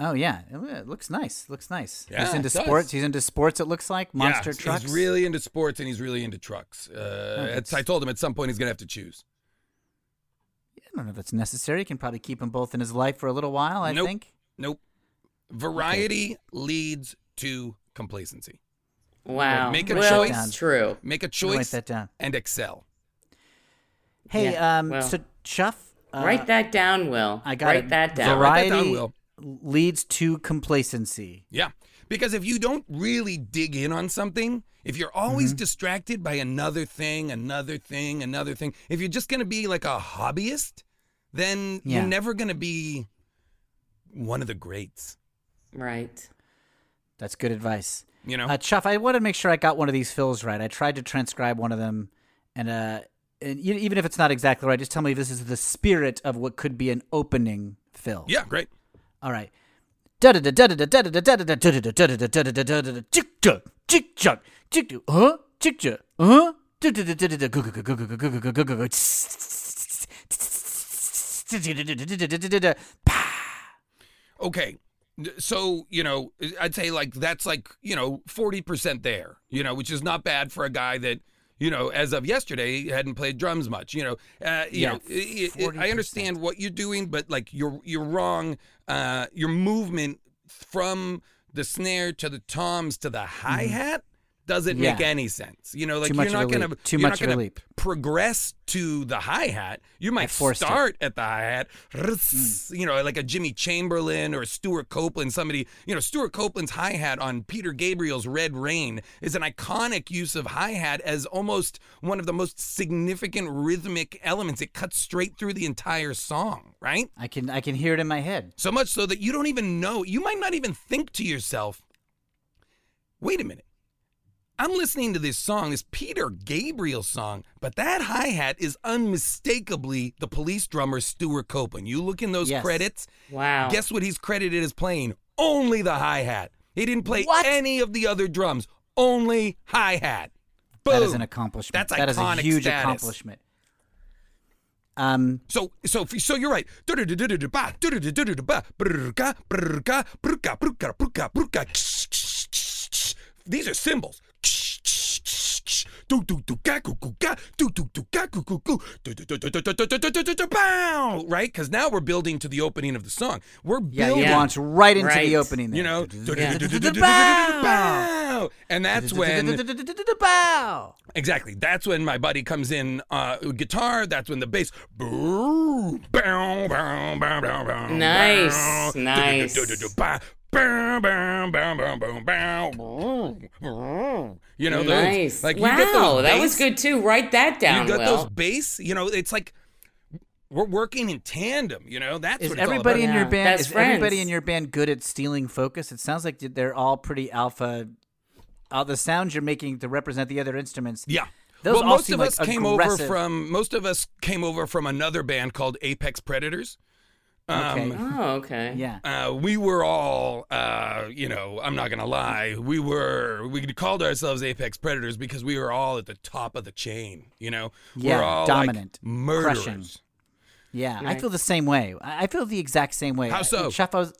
Oh yeah, it looks nice. Looks nice.
Yeah,
he's into sports. He's into sports. It looks like monster
yeah,
trucks.
He's really into sports and he's really into trucks. Uh, it's, I told him at some point he's gonna have to choose.
I don't know if that's necessary. He can probably keep them both in his life for a little while. I
Nope.
think.
Nope. Variety leads to complacency.
Wow.
Make a
well,
choice.
it's true.
Make a
I'm gonna write
choice
that down.
and excel.
Hey,
Yeah,
um,
well.
so Chuff, uh,
Write that down, Will.
I got
Write
it.
that down.
Write that
Variety
down, Will.
Leads to complacency.
Yeah. Because if you don't really dig in on something, if you're always
Mm-hmm.
distracted by another thing, another thing, another thing, if you're just going to be like a hobbyist, then
Yeah.
you're never going to be one of the greats.
Right.
That's good advice.
You know?
Uh, Chuff, I want to make sure I got one of these fills right. I tried to transcribe one of them, and uh, and even if it's not exactly right, just tell me if this is the spirit of what could be an opening fill.
yeah, great.
All right. Huh? Huh?
Okay. So, you know, I'd say like that's like, you know, 40% there, you know, which is not bad for a guy that you know, as of yesterday hadn't played drums much, you know. Uh, you
Yeah,
know, it- it- I understand what you're doing, but like you're you're wrong. Uh, your movement from the snare to the toms to the hi-hat doesn't make any sense. You know, like you're not going to.
Too
you're
much
not
of a
gonna
leap.
progress to the hi-hat. You might
forced it.
start at the hi-hat,
Hmm.
you know, like a Jimmy Chamberlin or Stewart Copeland, somebody, you know, Stewart Copeland's hi-hat on Peter Gabriel's Red Rain is an iconic use of hi-hat as almost one of the most significant rhythmic elements. It cuts straight through the entire song, right?
I can I can hear it in my head.
So much so that you don't even know, you might not even think to yourself, wait a minute. I'm listening to this song, this Peter Gabriel song, but that hi hat is unmistakably the police drummer Stewart Copeland. You look in those
Yes.
credits,
Wow.
guess what he's credited as playing? Only the hi hat. He didn't play
What?
any of the other drums, only hi hat.
That is an accomplishment.
That's
That is a huge
status.
accomplishment. Um,
So so so you're right. These are cymbals. Right? Because now we're building to the opening of the song. We're
yeah,
building.
wants right into the opening.
You know, and that's when
Bow.
Exactly. That's when my buddy comes in uh, guitar. That's when the bass. Bow, bow, bow, bow, bow, bow,
Nice,
bow,
nice.
bow, bow, bow, bow, bow, bow, bow, bow. You know, those,
nice.
like you
wow,
get those
that was good too. Write that down,
You got
Will.
those bass. You know, it's like We're working in tandem. You know, that's
Is
what it's all
everybody
about.
in your band
Best
is everybody in your band good at stealing focus? It sounds like they're all pretty alpha. All the sounds you're making to represent the other instruments.
Yeah.
Those
well, most
seem
of
like
us came over from most of us came over from another band called Apex Predators.
Okay.
Oh, okay.
yeah.
Uh, we were all, uh, you know, I'm not gonna lie, we were we called ourselves Apex Predators because we were all at the top of the chain. You know,
Yeah,
we're all
dominant,
like murderers.
crushing. Yeah, I feel the same way. I I feel the exact same way.
How so?
Chuff, I was,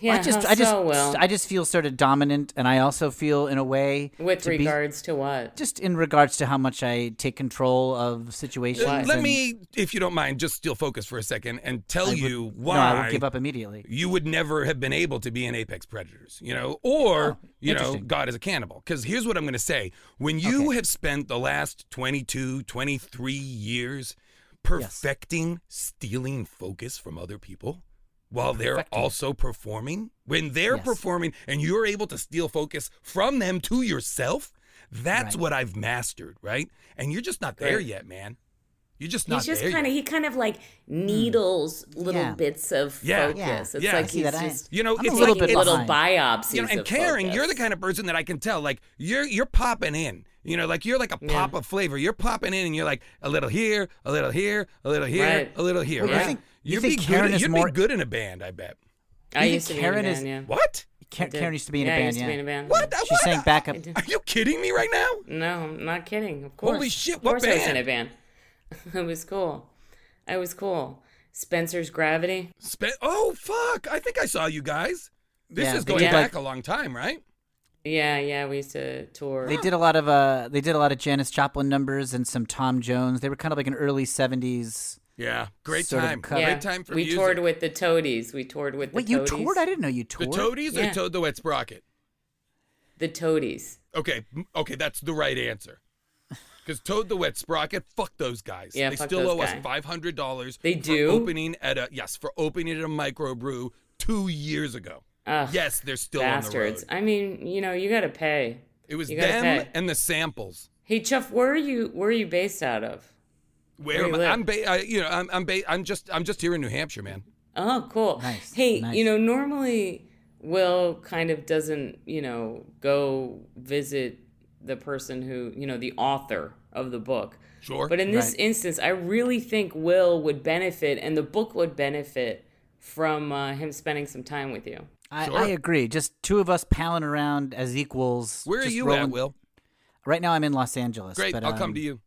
Yeah,
I just, I just,
so, Will?
I just feel sort of dominant, and I also feel, in a way,
With
to be-
regards to what?
just in regards to how much I take control of situations.
Let
and-
me, if you don't mind, just steal focus for a second and tell
I would-
you
No,
why
I will give up immediately.
you would never have been able to be an apex predators you know or oh, you know god is a cannibal because here's what i'm going to say when you
Okay.
have spent the last 22 23 years perfecting stealing focus from other people while they're
Perfecting
also performing when they're
Yes.
performing and you're able to steal focus from them to yourself that's
Right.
what i've mastered right and you're just not there
Right.
yet man you're just not there.
He's just
there
kind of he kind of like hmm. needles little
Yeah.
bits of
Yeah.
focus.
Yeah.
It's
Yeah.
Like he's
that. I-
just
you know
I'm a
it's
little
like
bit
little
behind.
biopsies.
you know, and
of
Karen, you're the kind of person that I can tell. Like you're you're popping in. You know, like you're like a pop of flavor. You're popping in, and you're like a little here, a little here, a little here,
Right.
a little here.
Well, you
right?
Think- you
You'd
think
be
Karen
good.
is
You'd
more-
be good in a band. I bet.
I
You
used to
think
be in
Karen
a
is-
band, yeah.
What?
Ka- Karen used to be in
yeah,
a
I
band.
used to
yeah.
be in a band.
What?
She
What?
sang backup.
Are you kidding me right now?
No, I'm not kidding. Of course.
Holy shit, What
Of
what
course I was in a band. it was cool. I was cool. Spencer's Gravity.
Spe- oh fuck! I think I saw you guys. This
Yeah,
is
they
going
did,
back
like-
a long time, right?
Yeah, yeah, we used to tour.
They did a lot of uh, they did a lot of Janis Joplin numbers and some Tom Jones. They were kind of like an early '70s.
Yeah, great
Sort
time.
yeah.
Great time for
we
music.
toured with the Toadies. We toured with the
Wait,
the
you toured? I didn't know you toured.
the
toured.
Toadies or Toad the Wet Sprocket?
The Toadies.
Okay, okay, that's the right answer. Because Toad the Wet Sprocket, fuck those guys.
Yeah,
they
fuck
still
those
owe us five hundred dollars.
They
for
do?
opening at a yes for opening at a microbrew two years ago.
Ugh,
yes, they're still
bastards.
on the road.
I mean, you know, you got to pay.
It was them
pay.
and the samples.
Hey, Chuff, where are you? Where are you based out of?
Where
Where
am I? I'm, ba- I, you know I'm I'm ba- I'm just I'm just here in New Hampshire, man.
Oh, cool.
Nice,
Hey,
nice.
you know, normally Will kind of doesn't, you know, go visit the person who, you know, the author of the book.
Sure.
But in this
Right.
instance, I really think Will would benefit and the book would benefit from uh, him spending some time with you.
I,
Sure.
I agree. Just two of us palling around as equals.
Where are you
rolling-
at, Will?
Right now, I'm in Los Angeles.
Great,
but,
I'll come
um,
to you.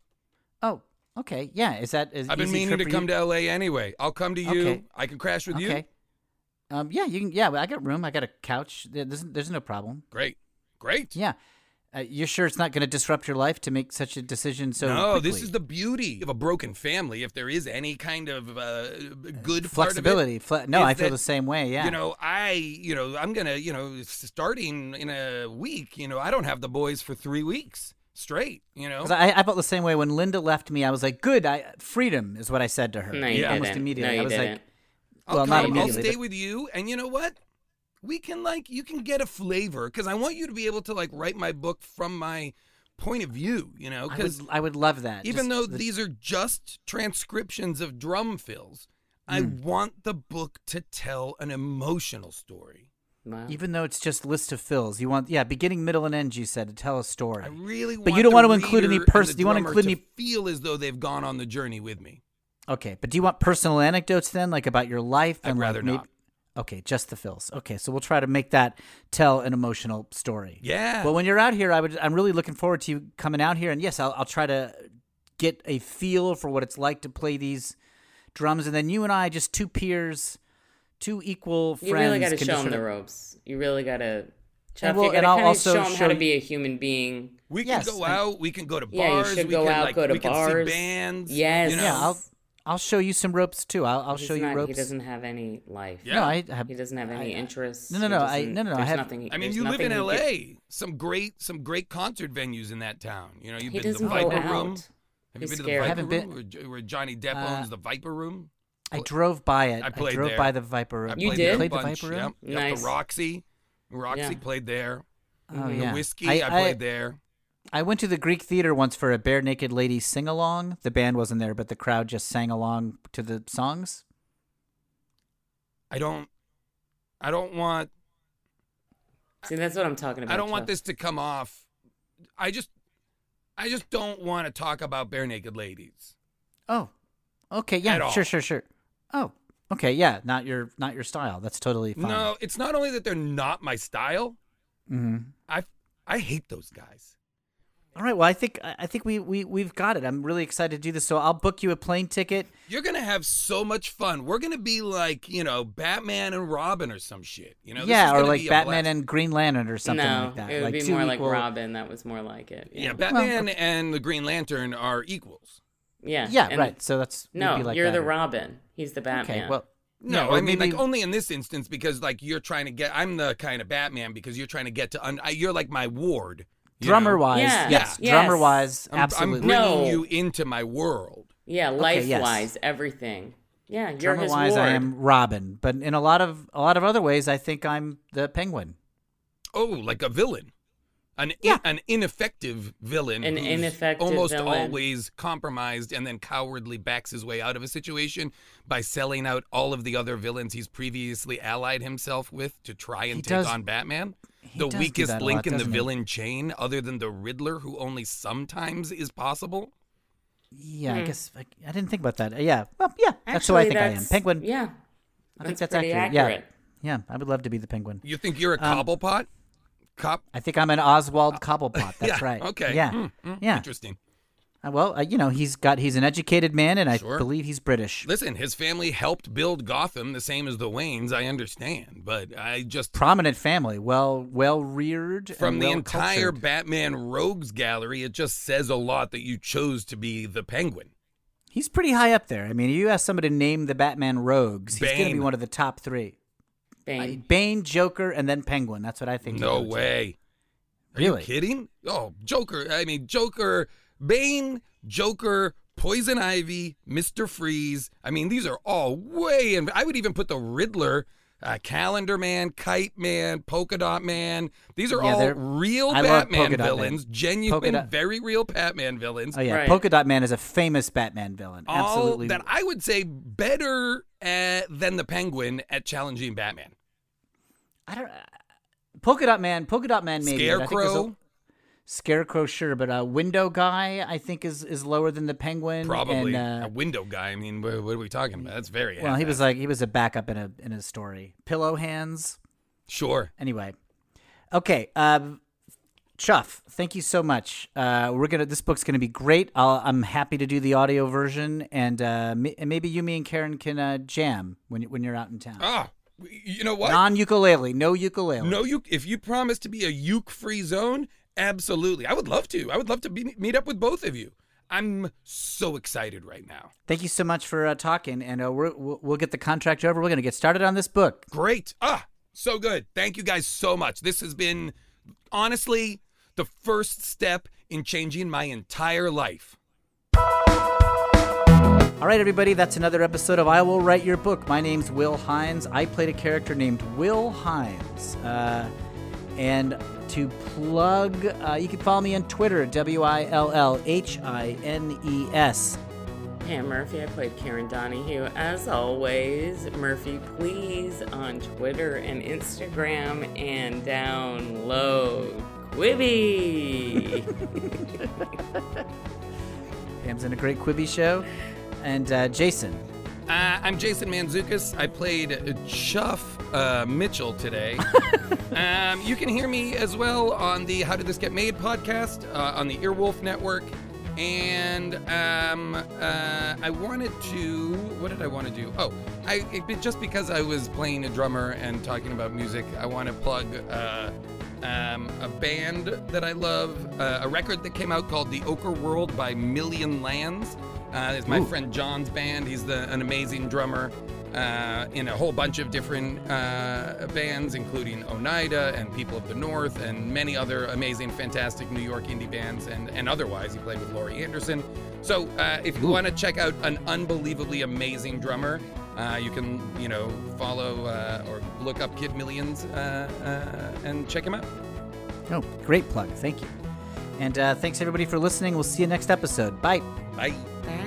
Oh, okay. Yeah. Is that is
I've been meaning to come
you?
to LA anyway. I'll come to you.
Okay.
I can crash with you.
Okay. Um. Yeah. You can. Yeah. I got room. I got a couch. There's there's no problem.
Great, great.
Yeah. Uh, you're sure it's not going to disrupt your life to make such a decision so
no, this is the beauty of a broken family. If there is any kind of uh, good
flexibility. Fle- no, I feel
that,
the same way. Yeah.
You know, I, you know, I'm gonna, you know, starting in a week. You know, I don't have the boys for three weeks straight. You know,
I, I felt the same way when Linda left me. I was like, "Good, I freedom is what I said to her."
No, you
Yeah.
almost immediately.
No,
I was
didn't.
like,
I'll
well,
come,
not
I'll
immediately,
stay
but-
with you, and you know what? We can like, you can get a flavor because I want you to be able to like write my book from my point of view. You know, because
would, I would love that.
even
Just
though
the-
these are just transcriptions of drum fills, I
Hmm.
want the book to tell an emotional story.
Wow.
even though it's just list of fills, you want yeah, beginning, middle, and end. You said to tell a story.
I really
But you don't
the
want to include any
reader and
you want to
drummer
include any-
feel as though they've gone on the journey with me.
Okay, but do you want personal anecdotes then, like about your life?
I'd
and like
rather
maybe-
not.
Okay, just the fills. Okay, so we'll try to make that tell an emotional story.
Yeah.
Well, when you're out here, I would. I'm really looking forward to you coming out here, and yes, I'll, I'll try to get a feel for what it's like to play these drums, and then you and I, just two peers, two equal friends.
you really got to show
just
him the ropes. You really got to. Chuff,
well,
you got
and
to
I'll
kind of
also
show him how to be a human being.
We can
Yes,
go out. We can go to bars.
Yeah, you should
we
go
can,
out,
like,
go to
we can see bands.
Yes.
You know?
Yeah, I'll I'll show you some ropes too. I'll I'll
He's
show you
not-
ropes.
He doesn't have any life.
Yeah.
No, I have.
He doesn't have any
I-
interests.
no, no, no, I- no, no, no, I have-
nothing.
I mean, you live in L.A.
could-
Some great, some great concert venues in that town. You know, you've
He
been to the Viper. Room. Have you
He's
been to the. Viper Room,
been-
where, where Johnny Depp
Uh,
owns the Viper Room?
I drove by it.
I played
drove
there.
by the Viper Room.
I
You
played
did?
there a
Played the Viper Room?
Yep. Yep, The Roxy. Roxy
Yeah.
played there.
Oh
The
yeah.
Whisky, I, played there.
I went to the Greek theater once for a Barenaked Ladies sing along. The band wasn't there, but the crowd just sang along to the songs.
I don't. I don't want.
See, that's what I'm talking about.
I don't want this to come off. I just. I just don't want to talk about Barenaked Ladies.
Oh, okay, yeah, sure, sure, sure. Oh, okay, yeah, not your not your style. That's totally fine.
No, it's not only that they're not my style.
hmm
I I hate those guys.
All right. Well, I think I I think we we we've got it. I'm really excited to do this. So I'll book you a plane ticket.
You're gonna have so much fun. We're gonna be like you know Batman and Robin or some shit. You know, This is
yeah, or like
be
Batman
blast.
and Green Lantern or something
no,
like that.
it would
like
be
two
more like Robin. That was more like it.
Yeah,
Yeah,
Batman and the Green Lantern are equals.
Yeah,
Yeah,
and-
right. So that's
No,
be like
you're
that,
the Robin. He's the Batman.
Okay. Well,
No,
yeah,
I mean
maybe-
like only in this instance because like you're trying to get. I'm the kind of Batman because you're trying to get to. Un, I- you're like my ward.
drummer
know?
wise,
Yeah,
yes,
yes.
drummer wise,
I'm,
absolutely.
I'm bringing
No.
you into my world.
yeah,
Okay,
life
yes.
wise, everything. Yeah, you're
drummer
his
wise,
ward.
I am Robin, but in a lot of a lot of other ways, I think I'm the Penguin.
Oh, like a villain. An
Yeah.
an ineffective villain.
An
who's
ineffective
almost
villain.
always compromised and then cowardly backs his way out of a situation by selling out all of the other villains he's previously allied himself with to try and
He
take
does-
on Batman. The weakest link
lot,
in the
he?
villain chain, other than the Riddler, who only sometimes is possible.
Yeah, I guess I, I didn't think about that. Uh, Yeah, well, yeah, that's who I
Hmm.
Think I am. Penguin.
Yeah,
I think
that's
that's
pretty
accurate.
accurate.
Yeah, yeah, I would love to be the Penguin.
You think you're a
Um,
cobblepot? Cop?
I think I'm an Oswald Cobblepot. That's
yeah.
right.
Okay.
Yeah.
Hmm, hmm,
Yeah.
Interesting.
Uh, Well, uh, you know, he's got he's an educated man, and I
Sure.
believe he's British.
Listen, his family helped build Gotham the same as the Waynes. I understand, but I just
Prominent family, well well reared.
from the entire Batman Rogues gallery, it just says a lot that you chose to be the Penguin.
he's pretty high up there. I mean, you ask somebody to name the Batman rogues, he's going to be one of the top three.
Bane.
Uh, Bane, Joker, and then Penguin. That's what I think.
No way. Are
Really?
you kidding? Oh, Joker. I mean, Joker, Bane, Joker, Poison Ivy, Mister Freeze. I mean, these are all way. And I would even put the Riddler. Uh, Calendar Man, Kite Man, Polka Dot Man. These are
Yeah,
all real
I
Batman
Polka Dot Man.
villains,
Polka
genuine,
Dot-
very real Batman villains.
Oh yeah,
Right.
Polka Dot Man is a famous Batman villain.
all
Absolutely.
that I would say better uh, than the Penguin at challenging Batman.
I don't. Uh, Polka Dot Man, Polka Dot Man, maybe. but I think
Scarecrow,
Scarecrow, sure, but uh, Window Guy, I think is is lower than the Penguin.
probably
And, uh,
a window guy. I mean, what, what are we talking about? That's very
well, he was like he was a backup in a in a story. Pillow Hands.
sure.
Anyway, okay. Um, Chuff, thank you so much. Uh, we're gonna. This book's gonna be great. I'll, I'm happy to do the audio version, and uh, m- and maybe you, me, and Karen can uh, jam when when you're out in town.
Ah, you know what?
Non ukulele, no ukulele.
no, you. If you promise to be a uke-free zone, absolutely. I would love to. I would love to be, meet up with both of you. I'm so excited right now.
Thank you so much for uh, talking, and uh, we're, we'll, we'll get the contract over. We're gonna get started on this book.
Great. Ah, so good. Thank you guys so much. This has been honestly the first step in changing my entire life.
All right, everybody, that's another episode of I Will Write Your Book. My name's Will Hines. I played a character named Will Hines. Uh, and to plug, uh, you can follow me on Twitter, W I L L H I N E S.
Yeah, Murphy, I played Karen Donahue. As always, Murphy, please on Twitter and Instagram and download Quibi.
Pam's in a great Quibi show. And uh, Jason.
Uh, I'm Jason Mantzoukas. I played Chuff uh, Mitchell today. um, you can hear me as well on the How Did This Get Made podcast uh, on the Earwolf Network. And um, uh, I wanted to. What did I want to do? Oh, I it- just because I was playing a drummer and talking about music, I want to plug uh, um, a band that I love, uh, a record that came out called The Ochre World by Million Lands. Uh, it's my
Ooh.
friend John's band. He's the, an amazing drummer uh, in a whole bunch of different uh, bands, including Oneida and People of the North, and many other amazing, fantastic New York indie bands, and, and otherwise. He played with Laurie Anderson. So uh, if you want to check out an unbelievably amazing drummer, uh, you can, you know, follow uh, or look up Kid Millions uh, uh, and check him out.
Oh, great plug. Thank you. And uh, thanks everybody for listening. We'll see you next episode. Bye.
Bye.
Bye.